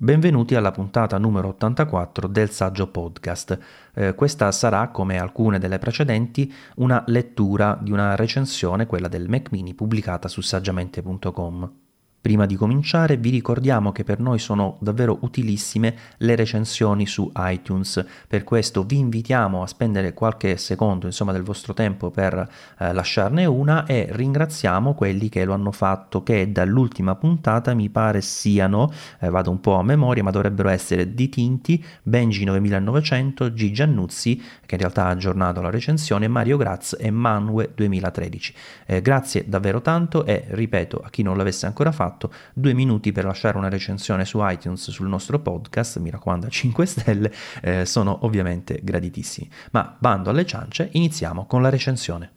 Benvenuti alla puntata numero 84 del Saggio Podcast. Eh, questa sarà, come alcune delle precedenti, una lettura di una recensione, quella del Mac Mini, pubblicata su saggiamente.com. Prima di cominciare vi ricordiamo che per noi sono davvero utilissime le recensioni su iTunes, per questo vi invitiamo a spendere qualche secondo insomma, del vostro tempo per eh, lasciarne una e ringraziamo quelli che lo hanno fatto, che dall'ultima puntata mi pare siano, eh, vado un po' a memoria, ma dovrebbero essere Di Tinti, Benji 9900, Gigi Annuzzi, che in realtà ha aggiornato la recensione, Mario Graz e Manue 2013. Eh, grazie davvero tanto e ripeto a chi non l'avesse ancora fatto, fatto, due minuti per lasciare una recensione su iTunes sul nostro podcast, mi raccomando a 5 stelle, eh, sono ovviamente graditissimi. Ma bando alle ciance, iniziamo con la recensione.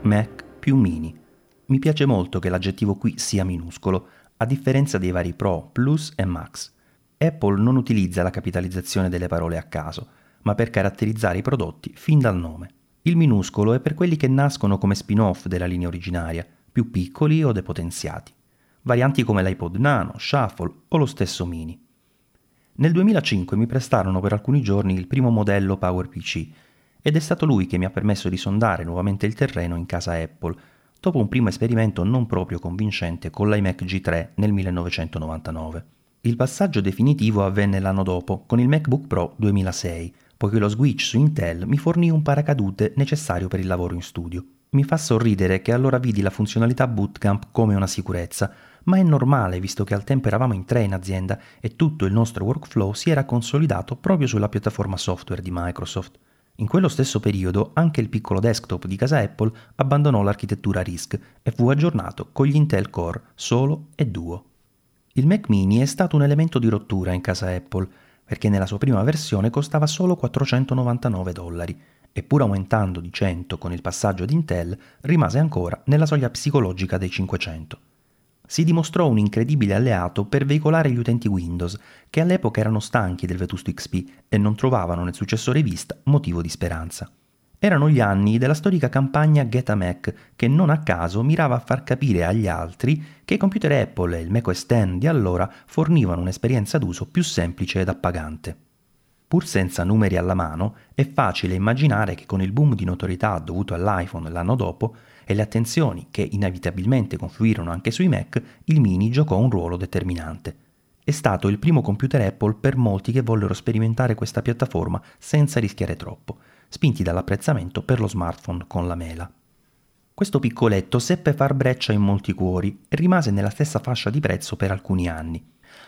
Mac più mini. Mi piace molto che l'aggettivo qui sia minuscolo, a differenza dei vari Pro, Plus e Max. Apple non utilizza la capitalizzazione delle parole a caso, ma per caratterizzare i prodotti fin dal nome. Il minuscolo è per quelli che nascono come spin-off della linea originaria, più piccoli o depotenziati. Varianti come l'iPod Nano, Shuffle o lo stesso Mini. Nel 2005 mi prestarono per alcuni giorni il primo modello PowerPC ed è stato lui che mi ha permesso di sondare nuovamente il terreno in casa Apple, dopo un primo esperimento non proprio convincente con l'iMac G3 nel 1999. Il passaggio definitivo avvenne l'anno dopo, con il MacBook Pro 2006, poiché lo switch su Intel mi fornì un paracadute necessario per il lavoro in studio. Mi fa sorridere che allora vidi la funzionalità Bootcamp come una sicurezza, ma è normale visto che al tempo eravamo in tre in azienda e tutto il nostro workflow si era consolidato proprio sulla piattaforma software di Microsoft. In quello stesso periodo anche il piccolo desktop di casa Apple abbandonò l'architettura RISC e fu aggiornato con gli Intel Core solo e Duo. Il Mac mini è stato un elemento di rottura in casa Apple, perché nella sua prima versione costava solo 499 dollari, e pur aumentando di 100 con il passaggio di Intel, rimase ancora nella soglia psicologica dei 500. Si dimostrò un incredibile alleato per veicolare gli utenti Windows, che all'epoca erano stanchi del vetusto XP e non trovavano nel successore Vista motivo di speranza. Erano gli anni della storica campagna Get a Mac, che non a caso mirava a far capire agli altri che i computer Apple e il Mac OS X di allora fornivano un'esperienza d'uso più semplice ed appagante. Pur senza numeri alla mano, è facile immaginare che con il boom di notorietà dovuto all'iPhone l'anno dopo e le attenzioni che inevitabilmente confluirono anche sui Mac, il Mini giocò un ruolo determinante. È stato il primo computer Apple per molti che vollero sperimentare questa piattaforma senza rischiare troppo spinti dall'apprezzamento per lo smartphone con la mela. Questo piccoletto seppe far breccia in molti cuori e rimase nella stessa fascia di prezzo per alcuni anni,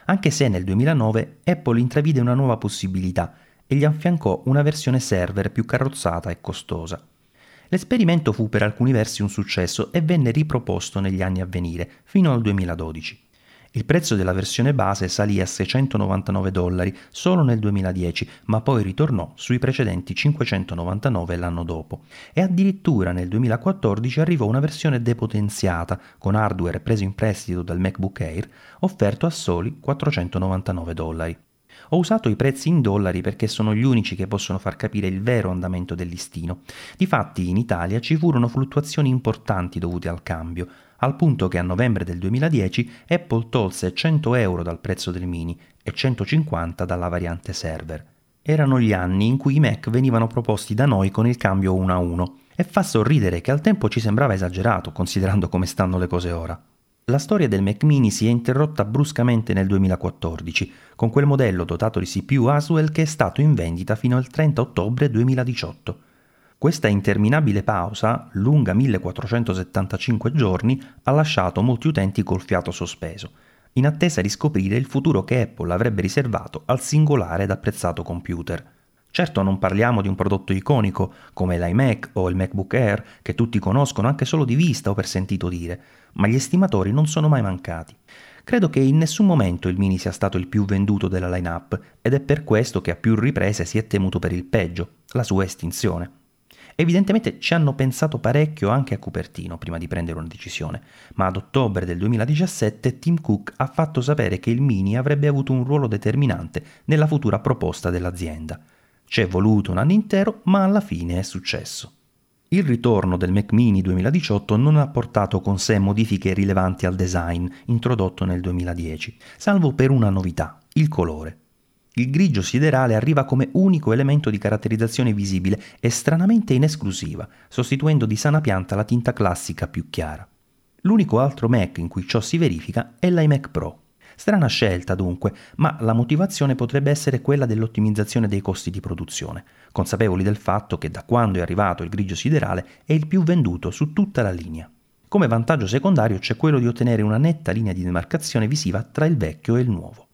anche se nel 2009 Apple intravide una nuova possibilità e gli affiancò una versione server più carrozzata e costosa. L'esperimento fu per alcuni versi un successo e venne riproposto negli anni a venire, fino al 2012. Il prezzo della versione base salì a 699 dollari solo nel 2010, ma poi ritornò sui precedenti 599 l'anno dopo. E addirittura nel 2014 arrivò una versione depotenziata, con hardware preso in prestito dal MacBook Air, offerto a soli 499 dollari. Ho usato i prezzi in dollari perché sono gli unici che possono far capire il vero andamento del listino. Difatti in Italia ci furono fluttuazioni importanti dovute al cambio, al punto che a novembre del 2010 Apple tolse 100 euro dal prezzo del mini e 150 dalla variante server. Erano gli anni in cui i Mac venivano proposti da noi con il cambio 1 a 1 e fa sorridere che al tempo ci sembrava esagerato considerando come stanno le cose ora. La storia del Mac mini si è interrotta bruscamente nel 2014, con quel modello dotato di CPU Haswell che è stato in vendita fino al 30 ottobre 2018. Questa interminabile pausa, lunga 1475 giorni, ha lasciato molti utenti col fiato sospeso, in attesa di scoprire il futuro che Apple avrebbe riservato al singolare ed apprezzato computer. Certo non parliamo di un prodotto iconico come l'iMac o il MacBook Air che tutti conoscono anche solo di vista o per sentito dire, ma gli estimatori non sono mai mancati. Credo che in nessun momento il Mini sia stato il più venduto della line-up ed è per questo che a più riprese si è temuto per il peggio, la sua estinzione. Evidentemente ci hanno pensato parecchio anche a Cupertino prima di prendere una decisione, ma ad ottobre del 2017 Tim Cook ha fatto sapere che il Mini avrebbe avuto un ruolo determinante nella futura proposta dell'azienda. Ci è voluto un anno intero, ma alla fine è successo. Il ritorno del Mac Mini 2018 non ha portato con sé modifiche rilevanti al design introdotto nel 2010, salvo per una novità, il colore. Il grigio siderale arriva come unico elemento di caratterizzazione visibile e stranamente in esclusiva, sostituendo di sana pianta la tinta classica più chiara. L'unico altro Mac in cui ciò si verifica è l'iMac Pro. Strana scelta dunque, ma la motivazione potrebbe essere quella dell'ottimizzazione dei costi di produzione, consapevoli del fatto che da quando è arrivato il grigio siderale è il più venduto su tutta la linea. Come vantaggio secondario c'è quello di ottenere una netta linea di demarcazione visiva tra il vecchio e il nuovo.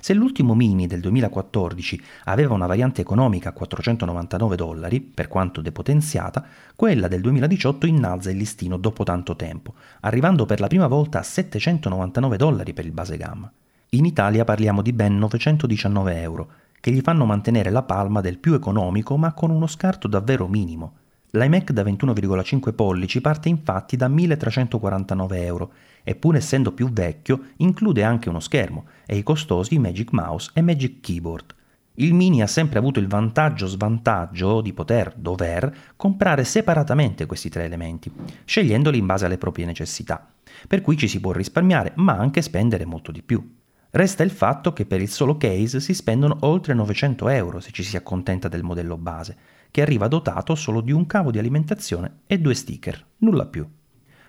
Se l'ultimo Mini del 2014 aveva una variante economica a 499 dollari, per quanto depotenziata, quella del 2018 innalza il listino dopo tanto tempo, arrivando per la prima volta a 799 dollari per il base gamma. In Italia parliamo di ben 919 euro, che gli fanno mantenere la palma del più economico ma con uno scarto davvero minimo. L'iMac da 21,5 pollici parte infatti da 1349 euro e pur essendo più vecchio include anche uno schermo e i costosi Magic Mouse e Magic Keyboard. Il Mini ha sempre avuto il vantaggio-svantaggio di poter, dover, comprare separatamente questi tre elementi, scegliendoli in base alle proprie necessità, per cui ci si può risparmiare ma anche spendere molto di più. Resta il fatto che per il solo case si spendono oltre 900 euro se ci si accontenta del modello base, che arriva dotato solo di un cavo di alimentazione e due sticker, nulla più.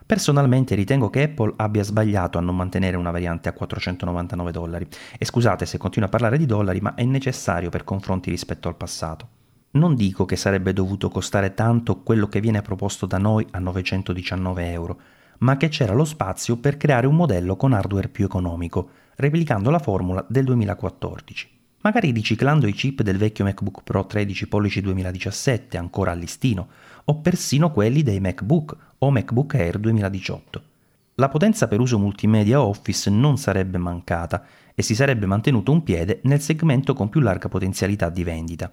Personalmente ritengo che Apple abbia sbagliato a non mantenere una variante a 499 dollari. E scusate se continuo a parlare di dollari, ma è necessario per confronti rispetto al passato. Non dico che sarebbe dovuto costare tanto quello che viene proposto da noi a 919 euro, ma che c'era lo spazio per creare un modello con hardware più economico, replicando la formula del 2014 magari riciclando i chip del vecchio MacBook Pro 13 pollici 2017 ancora al listino, o persino quelli dei MacBook o MacBook Air 2018. La potenza per uso multimedia Office non sarebbe mancata e si sarebbe mantenuto un piede nel segmento con più larga potenzialità di vendita.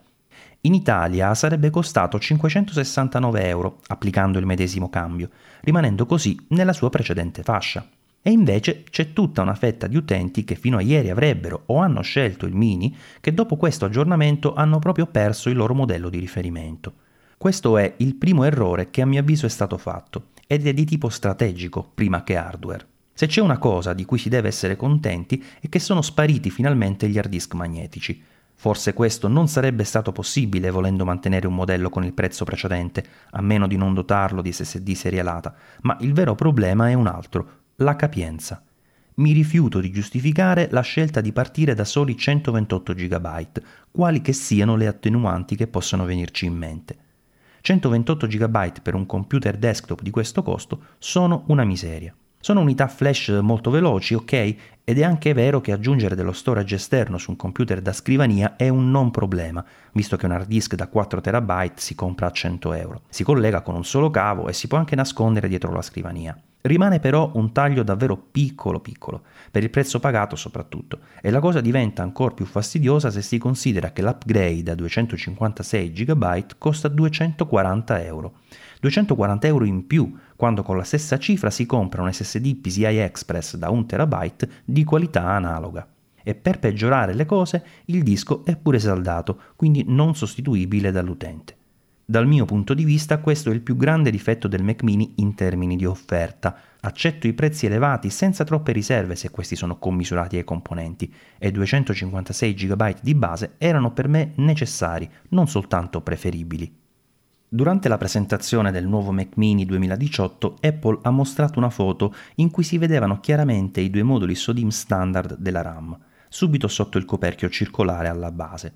In Italia sarebbe costato 569 euro applicando il medesimo cambio, rimanendo così nella sua precedente fascia. E invece c'è tutta una fetta di utenti che fino a ieri avrebbero o hanno scelto il mini che dopo questo aggiornamento hanno proprio perso il loro modello di riferimento. Questo è il primo errore che a mio avviso è stato fatto ed è di tipo strategico prima che hardware. Se c'è una cosa di cui si deve essere contenti è che sono spariti finalmente gli hard disk magnetici. Forse questo non sarebbe stato possibile volendo mantenere un modello con il prezzo precedente, a meno di non dotarlo di SSD serialata, ma il vero problema è un altro, la capienza. Mi rifiuto di giustificare la scelta di partire da soli 128 GB, quali che siano le attenuanti che possono venirci in mente. 128 GB per un computer desktop di questo costo sono una miseria. Sono unità flash molto veloci, ok, ed è anche vero che aggiungere dello storage esterno su un computer da scrivania è un non problema, visto che un hard disk da 4 TB si compra a 100 euro. Si collega con un solo cavo e si può anche nascondere dietro la scrivania. Rimane però un taglio davvero piccolo piccolo, per il prezzo pagato soprattutto, e la cosa diventa ancora più fastidiosa se si considera che l'upgrade a 256 GB costa 240 euro. 240 euro in più, quando con la stessa cifra si compra un SSD PCI Express da 1 TB di qualità analoga. E per peggiorare le cose, il disco è pure saldato, quindi non sostituibile dall'utente. Dal mio punto di vista questo è il più grande difetto del Mac mini in termini di offerta. Accetto i prezzi elevati senza troppe riserve se questi sono commisurati ai componenti e 256 GB di base erano per me necessari, non soltanto preferibili. Durante la presentazione del nuovo Mac mini 2018 Apple ha mostrato una foto in cui si vedevano chiaramente i due moduli SODIM standard della RAM, subito sotto il coperchio circolare alla base.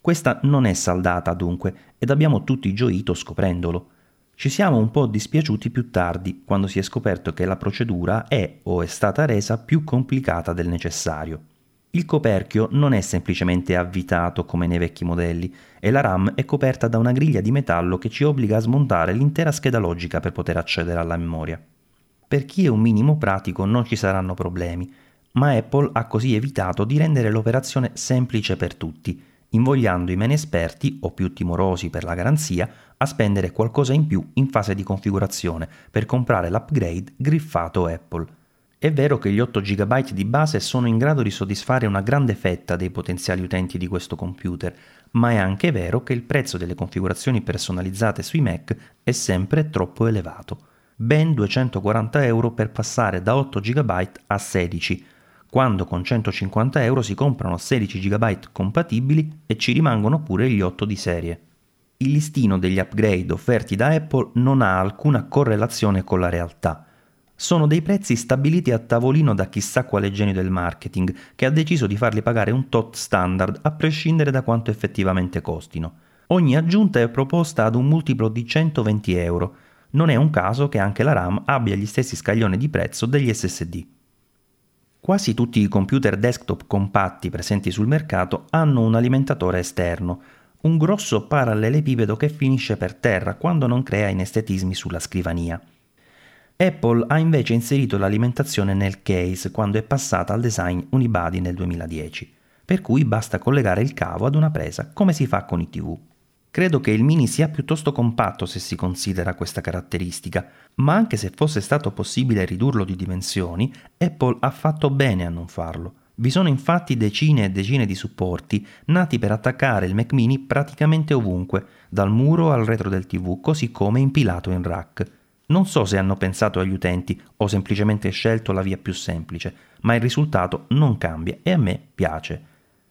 Questa non è saldata dunque ed abbiamo tutti gioito scoprendolo. Ci siamo un po' dispiaciuti più tardi quando si è scoperto che la procedura è o è stata resa più complicata del necessario. Il coperchio non è semplicemente avvitato come nei vecchi modelli e la RAM è coperta da una griglia di metallo che ci obbliga a smontare l'intera scheda logica per poter accedere alla memoria. Per chi è un minimo pratico non ci saranno problemi, ma Apple ha così evitato di rendere l'operazione semplice per tutti invogliando i meno esperti o più timorosi per la garanzia a spendere qualcosa in più in fase di configurazione per comprare l'upgrade griffato Apple. È vero che gli 8 GB di base sono in grado di soddisfare una grande fetta dei potenziali utenti di questo computer, ma è anche vero che il prezzo delle configurazioni personalizzate sui Mac è sempre troppo elevato. Ben 240 euro per passare da 8 GB a 16, quando con 150 euro si comprano 16 GB compatibili e ci rimangono pure gli 8 di serie. Il listino degli upgrade offerti da Apple non ha alcuna correlazione con la realtà sono dei prezzi stabiliti a tavolino da chissà quale genio del marketing che ha deciso di farli pagare un tot standard a prescindere da quanto effettivamente costino. Ogni aggiunta è proposta ad un multiplo di 120 euro. Non è un caso che anche la RAM abbia gli stessi scaglioni di prezzo degli SSD. Quasi tutti i computer desktop compatti presenti sul mercato hanno un alimentatore esterno, un grosso parallelepipedo che finisce per terra quando non crea inestetismi sulla scrivania. Apple ha invece inserito l'alimentazione nel case quando è passata al design unibody nel 2010, per cui basta collegare il cavo ad una presa come si fa con i TV. Credo che il mini sia piuttosto compatto se si considera questa caratteristica, ma anche se fosse stato possibile ridurlo di dimensioni, Apple ha fatto bene a non farlo. Vi sono infatti decine e decine di supporti nati per attaccare il Mac mini praticamente ovunque, dal muro al retro del TV, così come impilato in rack. Non so se hanno pensato agli utenti o semplicemente scelto la via più semplice, ma il risultato non cambia e a me piace.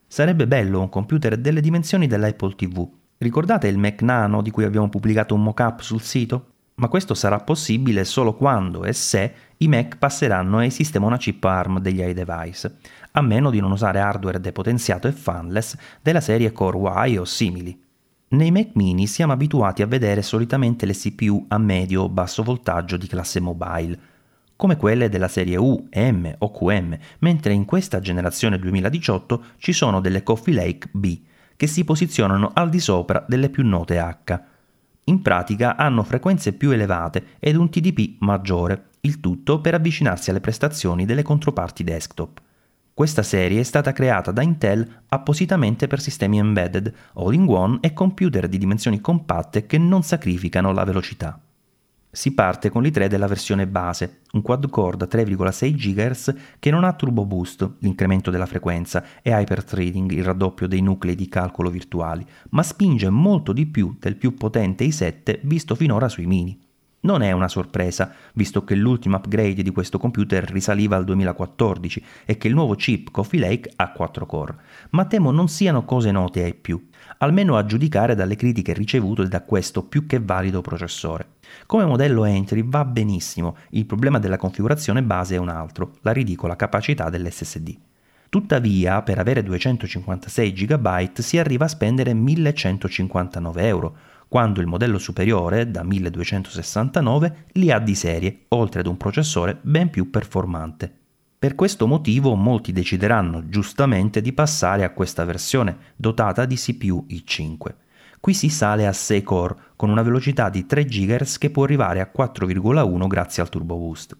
Sarebbe bello un computer delle dimensioni dell'Apple TV. Ricordate il Mac Nano di cui abbiamo pubblicato un mock-up sul sito? Ma questo sarà possibile solo quando e se i Mac passeranno ai sistemi una chip ARM degli iDevice, a meno di non usare hardware depotenziato e fanless della serie Core Y o simili. Nei Mac mini siamo abituati a vedere solitamente le CPU a medio o basso voltaggio di classe mobile, come quelle della serie U, M o QM, mentre in questa generazione 2018 ci sono delle Coffee Lake B, che si posizionano al di sopra delle più note H. In pratica hanno frequenze più elevate ed un TDP maggiore, il tutto per avvicinarsi alle prestazioni delle controparti desktop. Questa serie è stata creata da Intel appositamente per sistemi embedded, all-in-one e computer di dimensioni compatte che non sacrificano la velocità. Si parte con l'i3 della versione base, un quad-core da 3,6 GHz che non ha turbo boost, l'incremento della frequenza, e hyperthreading, il raddoppio dei nuclei di calcolo virtuali, ma spinge molto di più del più potente i7 visto finora sui mini. Non è una sorpresa, visto che l'ultimo upgrade di questo computer risaliva al 2014 e che il nuovo chip Coffee Lake ha 4 core, ma temo non siano cose note ai più, almeno a giudicare dalle critiche ricevute da questo più che valido processore. Come modello entry va benissimo, il problema della configurazione base è un altro, la ridicola capacità dell'SSD. Tuttavia, per avere 256 GB si arriva a spendere 1159 euro, quando il modello superiore, da 1269, li ha di serie, oltre ad un processore ben più performante. Per questo motivo molti decideranno giustamente di passare a questa versione dotata di CPU i5. Qui si sale a 6 core con una velocità di 3 GHz che può arrivare a 4,1 grazie al Turbo Boost.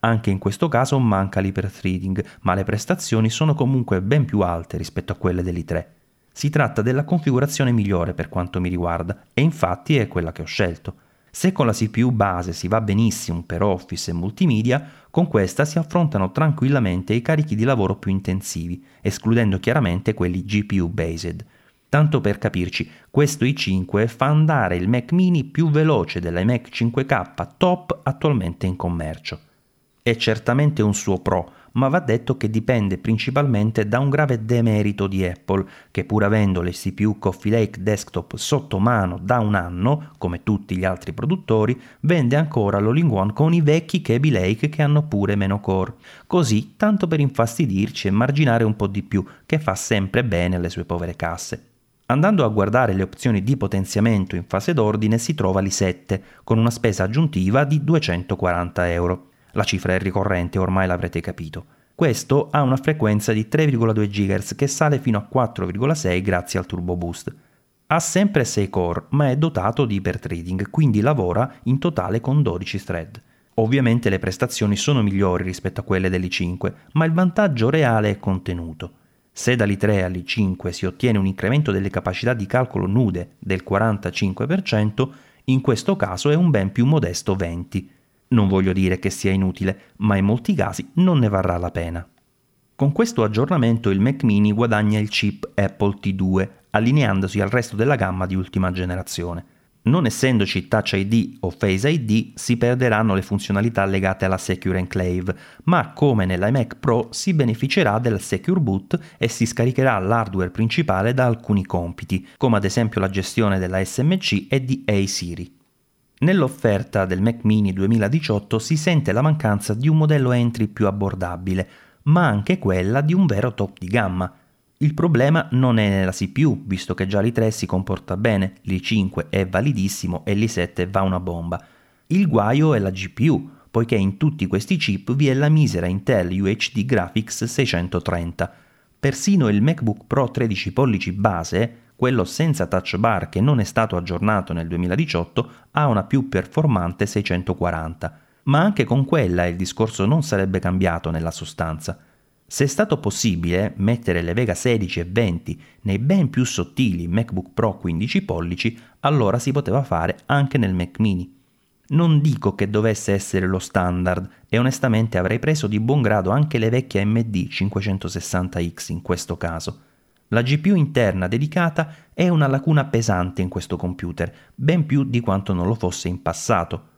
Anche in questo caso manca l'iperthreading, ma le prestazioni sono comunque ben più alte rispetto a quelle dell'i3. Si tratta della configurazione migliore per quanto mi riguarda e infatti è quella che ho scelto. Se con la CPU base si va benissimo per Office e multimedia, con questa si affrontano tranquillamente i carichi di lavoro più intensivi, escludendo chiaramente quelli GPU based. Tanto per capirci, questo i5 fa andare il Mac mini più veloce dell'iMac 5K top attualmente in commercio. È certamente un suo pro, ma va detto che dipende principalmente da un grave demerito di Apple, che pur avendo le CPU Coffee Lake Desktop sotto mano da un anno, come tutti gli altri produttori, vende ancora l'all-in-one con i vecchi Kaby Lake che hanno pure meno core. Così, tanto per infastidirci e marginare un po' di più, che fa sempre bene alle sue povere casse. Andando a guardare le opzioni di potenziamento in fase d'ordine si trova l'i7, con una spesa aggiuntiva di 240 euro. La cifra è ricorrente, ormai l'avrete capito. Questo ha una frequenza di 3,2 GHz che sale fino a 4,6 grazie al Turbo Boost. Ha sempre 6 core, ma è dotato di iperthreading, quindi lavora in totale con 12 thread. Ovviamente le prestazioni sono migliori rispetto a quelle dell'i5, ma il vantaggio reale è contenuto. Se dall'I3 all'I5 si ottiene un incremento delle capacità di calcolo nude del 45%, in questo caso è un ben più modesto 20%. Non voglio dire che sia inutile, ma in molti casi non ne varrà la pena. Con questo aggiornamento il Mac mini guadagna il chip Apple T2, allineandosi al resto della gamma di ultima generazione. Non essendoci Touch ID o Face ID, si perderanno le funzionalità legate alla Secure Enclave, ma come nell'iMac Pro si beneficerà del Secure Boot e si scaricherà l'hardware principale da alcuni compiti, come ad esempio la gestione della SMC e di A-Siri. Nell'offerta del Mac mini 2018 si sente la mancanza di un modello entry più abbordabile, ma anche quella di un vero top di gamma, il problema non è nella CPU, visto che già l'i3 si comporta bene, l'i5 è validissimo e l'i7 va una bomba. Il guaio è la GPU, poiché in tutti questi chip vi è la misera Intel UHD Graphics 630. Persino il MacBook Pro 13 pollici base, quello senza touch bar che non è stato aggiornato nel 2018, ha una più performante 640. Ma anche con quella il discorso non sarebbe cambiato nella sostanza. Se è stato possibile mettere le Vega 16 e 20 nei ben più sottili MacBook Pro 15 pollici, allora si poteva fare anche nel Mac mini. Non dico che dovesse essere lo standard e onestamente avrei preso di buon grado anche le vecchie AMD 560X in questo caso. La GPU interna dedicata è una lacuna pesante in questo computer, ben più di quanto non lo fosse in passato.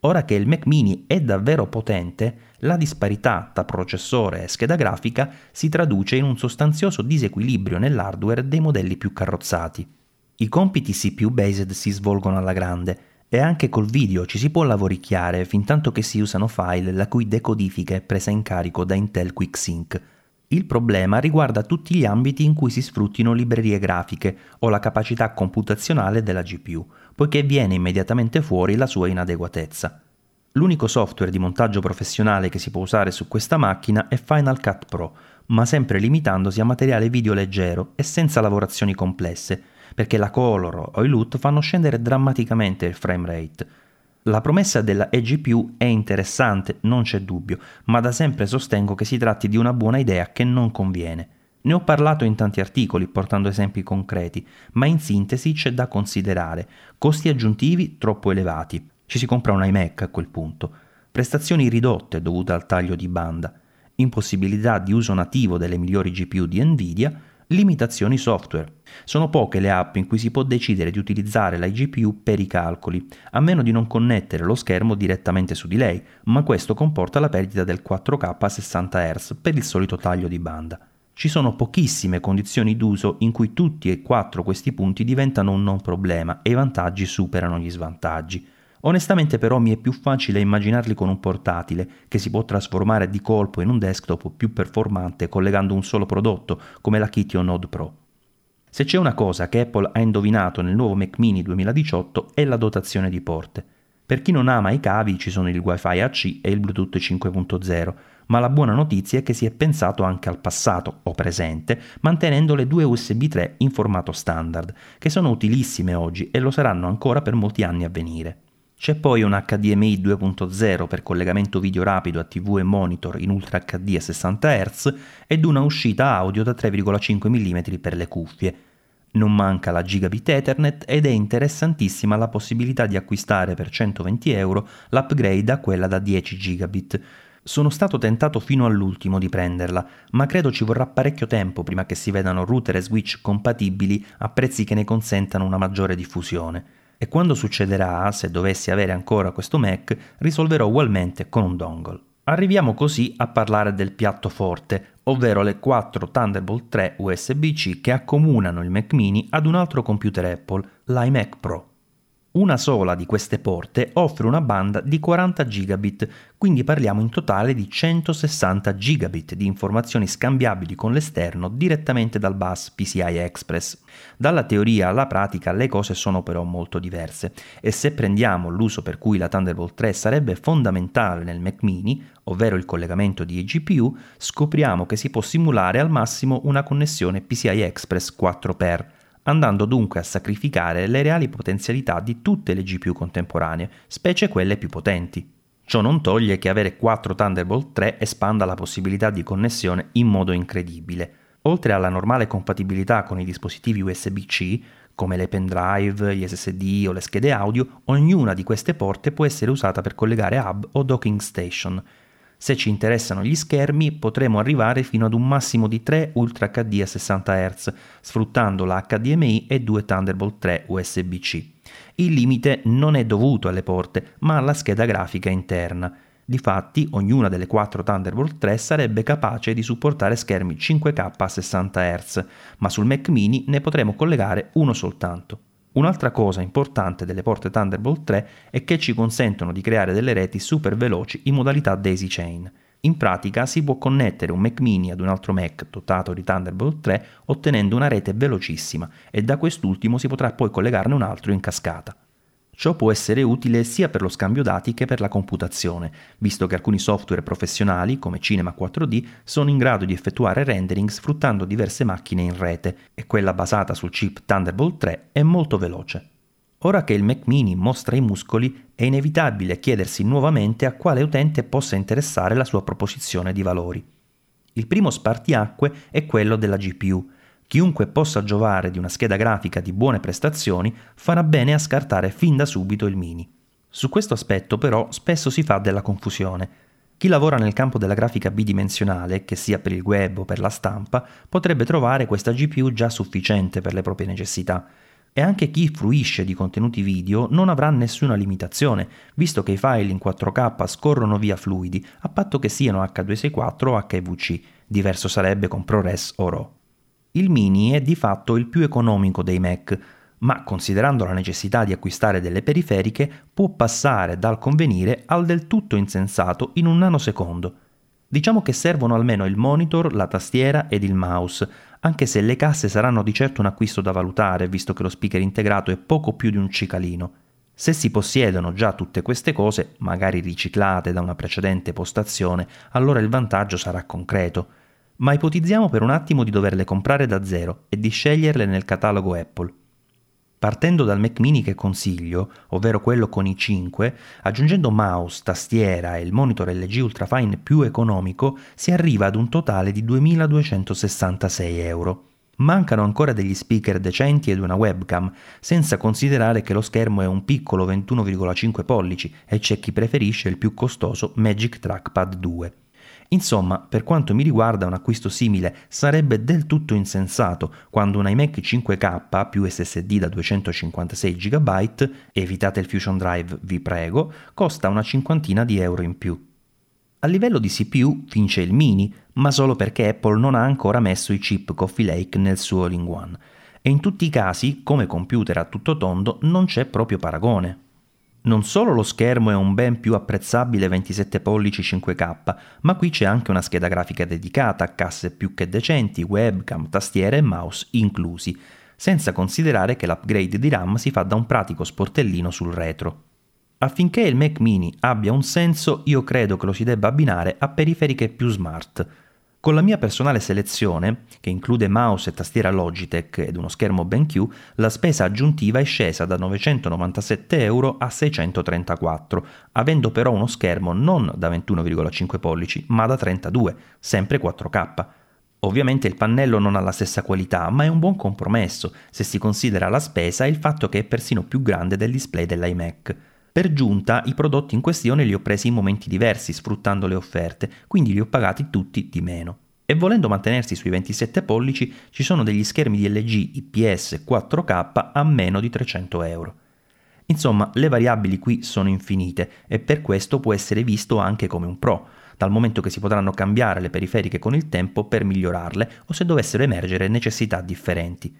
Ora che il Mac mini è davvero potente, la disparità tra processore e scheda grafica si traduce in un sostanzioso disequilibrio nell'hardware dei modelli più carrozzati. I compiti CPU-based si svolgono alla grande e anche col video ci si può lavoricchiare fin tanto che si usano file la cui decodifica è presa in carico da Intel QuickSync. Il problema riguarda tutti gli ambiti in cui si sfruttino librerie grafiche o la capacità computazionale della GPU, poiché viene immediatamente fuori la sua inadeguatezza. L'unico software di montaggio professionale che si può usare su questa macchina è Final Cut Pro, ma sempre limitandosi a materiale video leggero e senza lavorazioni complesse, perché la color o i LUT fanno scendere drammaticamente il frame rate. La promessa della eGPU è interessante, non c'è dubbio, ma da sempre sostengo che si tratti di una buona idea che non conviene. Ne ho parlato in tanti articoli portando esempi concreti, ma in sintesi c'è da considerare costi aggiuntivi troppo elevati, ci si compra un iMac a quel punto. Prestazioni ridotte dovute al taglio di banda. Impossibilità di uso nativo delle migliori GPU di Nvidia. Limitazioni software. Sono poche le app in cui si può decidere di utilizzare la GPU per i calcoli, a meno di non connettere lo schermo direttamente su di lei, ma questo comporta la perdita del 4K a 60 Hz per il solito taglio di banda. Ci sono pochissime condizioni d'uso in cui tutti e quattro questi punti diventano un non problema e i vantaggi superano gli svantaggi. Onestamente però mi è più facile immaginarli con un portatile, che si può trasformare di colpo in un desktop più performante collegando un solo prodotto, come la Kitty o Node Pro. Se c'è una cosa che Apple ha indovinato nel nuovo Mac mini 2018 è la dotazione di porte. Per chi non ama i cavi ci sono il Wi-Fi AC e il Bluetooth 5.0, ma la buona notizia è che si è pensato anche al passato o presente, mantenendo le due USB 3 in formato standard, che sono utilissime oggi e lo saranno ancora per molti anni a venire. C'è poi un HDMI 2.0 per collegamento video rapido a TV e monitor in Ultra HD a 60 Hz ed una uscita audio da 3,5 mm per le cuffie. Non manca la Gigabit Ethernet ed è interessantissima la possibilità di acquistare per 120 euro l'upgrade a quella da 10 Gigabit. Sono stato tentato fino all'ultimo di prenderla, ma credo ci vorrà parecchio tempo prima che si vedano router e switch compatibili a prezzi che ne consentano una maggiore diffusione e quando succederà, se dovessi avere ancora questo Mac, risolverò ugualmente con un dongle. Arriviamo così a parlare del piatto forte, ovvero le 4 Thunderbolt 3 USB-C che accomunano il Mac mini ad un altro computer Apple, l'iMac Pro. Una sola di queste porte offre una banda di 40 gigabit, quindi parliamo in totale di 160 gigabit di informazioni scambiabili con l'esterno direttamente dal bus PCI Express. Dalla teoria alla pratica le cose sono però molto diverse e se prendiamo l'uso per cui la Thunderbolt 3 sarebbe fondamentale nel Mac mini, ovvero il collegamento di GPU, scopriamo che si può simulare al massimo una connessione PCI Express 4x andando dunque a sacrificare le reali potenzialità di tutte le GPU contemporanee, specie quelle più potenti. Ciò non toglie che avere 4 Thunderbolt 3 espanda la possibilità di connessione in modo incredibile. Oltre alla normale compatibilità con i dispositivi USB-C, come le pendrive, gli SSD o le schede audio, ognuna di queste porte può essere usata per collegare hub o docking station. Se ci interessano gli schermi, potremo arrivare fino ad un massimo di 3 Ultra HD a 60 Hz, sfruttando la HDMI e due Thunderbolt 3 USB-C. Il limite non è dovuto alle porte, ma alla scheda grafica interna. Difatti, ognuna delle quattro Thunderbolt 3 sarebbe capace di supportare schermi 5K a 60 Hz, ma sul Mac mini ne potremo collegare uno soltanto. Un'altra cosa importante delle porte Thunderbolt 3 è che ci consentono di creare delle reti super veloci in modalità daisy chain. In pratica si può connettere un Mac mini ad un altro Mac dotato di Thunderbolt 3 ottenendo una rete velocissima e da quest'ultimo si potrà poi collegarne un altro in cascata. Ciò può essere utile sia per lo scambio dati che per la computazione, visto che alcuni software professionali, come Cinema 4D, sono in grado di effettuare rendering sfruttando diverse macchine in rete e quella basata sul chip Thunderbolt 3 è molto veloce. Ora che il Mac mini mostra i muscoli, è inevitabile chiedersi nuovamente a quale utente possa interessare la sua proposizione di valori. Il primo spartiacque è quello della GPU, Chiunque possa giovare di una scheda grafica di buone prestazioni farà bene a scartare fin da subito il mini. Su questo aspetto però spesso si fa della confusione. Chi lavora nel campo della grafica bidimensionale, che sia per il web o per la stampa, potrebbe trovare questa GPU già sufficiente per le proprie necessità. E anche chi fruisce di contenuti video non avrà nessuna limitazione, visto che i file in 4K scorrono via fluidi, a patto che siano H264 o HEVC, diverso sarebbe con ProRes o RAW. Il mini è di fatto il più economico dei Mac, ma considerando la necessità di acquistare delle periferiche può passare dal convenire al del tutto insensato in un nanosecondo. Diciamo che servono almeno il monitor, la tastiera ed il mouse, anche se le casse saranno di certo un acquisto da valutare, visto che lo speaker integrato è poco più di un cicalino. Se si possiedono già tutte queste cose, magari riciclate da una precedente postazione, allora il vantaggio sarà concreto ma ipotizziamo per un attimo di doverle comprare da zero e di sceglierle nel catalogo Apple. Partendo dal Mac mini che consiglio, ovvero quello con i 5, aggiungendo mouse, tastiera e il monitor LG Ultrafine più economico, si arriva ad un totale di 2266 euro. Mancano ancora degli speaker decenti ed una webcam, senza considerare che lo schermo è un piccolo 21,5 pollici e c'è chi preferisce il più costoso Magic Trackpad 2. Insomma, per quanto mi riguarda un acquisto simile sarebbe del tutto insensato quando un iMac 5K più SSD da 256 GB, evitate il Fusion Drive vi prego, costa una cinquantina di euro in più. A livello di CPU vince il mini, ma solo perché Apple non ha ancora messo i chip Coffee Lake nel suo All-in-One. E in tutti i casi, come computer a tutto tondo, non c'è proprio paragone. Non solo lo schermo è un ben più apprezzabile 27 pollici 5K, ma qui c'è anche una scheda grafica dedicata, casse più che decenti, webcam, tastiere e mouse inclusi, senza considerare che l'upgrade di RAM si fa da un pratico sportellino sul retro. Affinché il Mac mini abbia un senso, io credo che lo si debba abbinare a periferiche più smart, con la mia personale selezione, che include mouse e tastiera Logitech ed uno schermo BenQ, la spesa aggiuntiva è scesa da 997 euro a 634, avendo però uno schermo non da 21,5 pollici, ma da 32, sempre 4K. Ovviamente il pannello non ha la stessa qualità, ma è un buon compromesso se si considera la spesa e il fatto che è persino più grande del display dell'iMac. Per giunta i prodotti in questione li ho presi in momenti diversi sfruttando le offerte, quindi li ho pagati tutti di meno. E volendo mantenersi sui 27 pollici ci sono degli schermi di LG IPS 4K a meno di 300 euro. Insomma, le variabili qui sono infinite e per questo può essere visto anche come un pro, dal momento che si potranno cambiare le periferiche con il tempo per migliorarle o se dovessero emergere necessità differenti.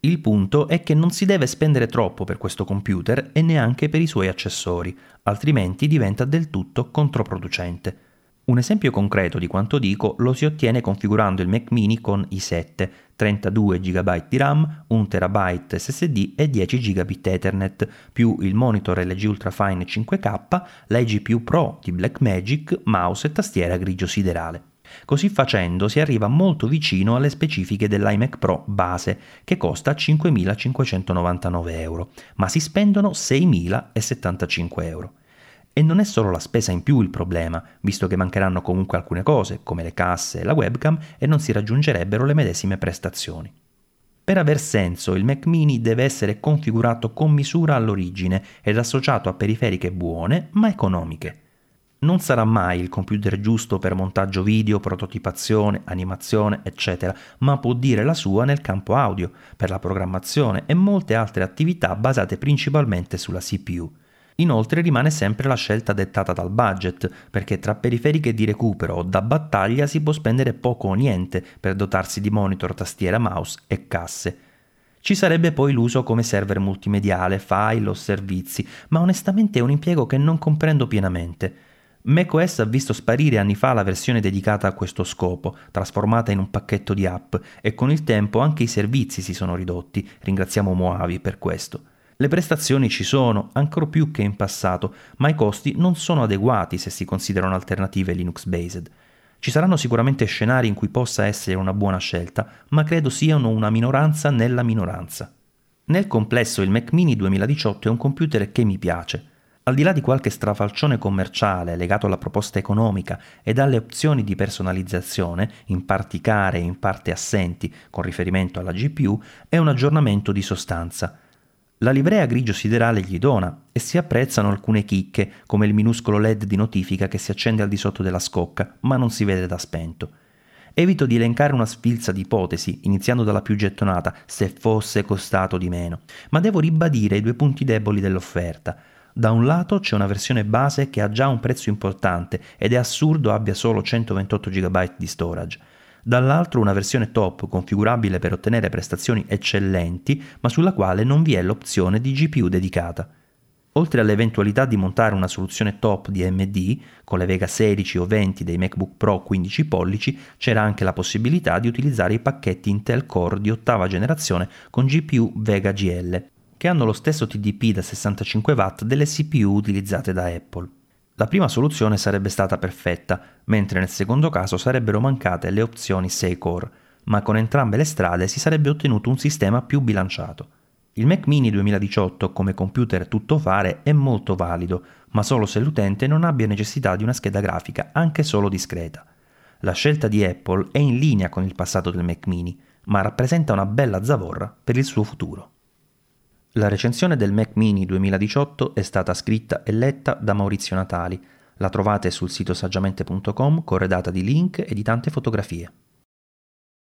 Il punto è che non si deve spendere troppo per questo computer e neanche per i suoi accessori, altrimenti diventa del tutto controproducente. Un esempio concreto di quanto dico lo si ottiene configurando il Mac mini con i7, 32 GB di RAM, 1 TB SSD e 10 GB Ethernet, più il monitor LG Ultrafine 5K, la GPU Pro di Blackmagic, mouse e tastiera grigio siderale. Così facendo si arriva molto vicino alle specifiche dell'iMac Pro base, che costa 5.599 euro, ma si spendono 6.075 euro. E non è solo la spesa in più il problema, visto che mancheranno comunque alcune cose, come le casse e la webcam, e non si raggiungerebbero le medesime prestazioni. Per aver senso, il Mac mini deve essere configurato con misura all'origine ed associato a periferiche buone ma economiche. Non sarà mai il computer giusto per montaggio video, prototipazione, animazione, eccetera, ma può dire la sua nel campo audio, per la programmazione e molte altre attività basate principalmente sulla CPU. Inoltre rimane sempre la scelta dettata dal budget, perché tra periferiche di recupero o da battaglia si può spendere poco o niente per dotarsi di monitor, tastiera, mouse e casse. Ci sarebbe poi l'uso come server multimediale, file o servizi, ma onestamente è un impiego che non comprendo pienamente. macOS ha visto sparire anni fa la versione dedicata a questo scopo, trasformata in un pacchetto di app, e con il tempo anche i servizi si sono ridotti, ringraziamo Moavi per questo. Le prestazioni ci sono, ancora più che in passato, ma i costi non sono adeguati se si considerano alternative Linux-based. Ci saranno sicuramente scenari in cui possa essere una buona scelta, ma credo siano una minoranza nella minoranza. Nel complesso il Mac mini 2018 è un computer che mi piace. Al di là di qualche strafalcione commerciale legato alla proposta economica e dalle opzioni di personalizzazione, in parti care e in parte assenti con riferimento alla GPU, è un aggiornamento di sostanza. La livrea grigio siderale gli dona e si apprezzano alcune chicche, come il minuscolo LED di notifica che si accende al di sotto della scocca, ma non si vede da spento. Evito di elencare una sfilza di ipotesi, iniziando dalla più gettonata, se fosse costato di meno, ma devo ribadire i due punti deboli dell'offerta. Da un lato c'è una versione base che ha già un prezzo importante ed è assurdo abbia solo 128 GB di storage dall'altro una versione top configurabile per ottenere prestazioni eccellenti, ma sulla quale non vi è l'opzione di GPU dedicata. Oltre all'eventualità di montare una soluzione top di AMD, con le Vega 16 o 20 dei MacBook Pro 15 pollici, c'era anche la possibilità di utilizzare i pacchetti Intel Core di ottava generazione con GPU Vega GL, che hanno lo stesso TDP da 65 W delle CPU utilizzate da Apple. La prima soluzione sarebbe stata perfetta, mentre nel secondo caso sarebbero mancate le opzioni 6 core, ma con entrambe le strade si sarebbe ottenuto un sistema più bilanciato. Il Mac mini 2018 come computer tuttofare è molto valido, ma solo se l'utente non abbia necessità di una scheda grafica anche solo discreta. La scelta di Apple è in linea con il passato del Mac mini, ma rappresenta una bella zavorra per il suo futuro. La recensione del Mac mini 2018 è stata scritta e letta da Maurizio Natali. La trovate sul sito saggiamente.com corredata di link e di tante fotografie.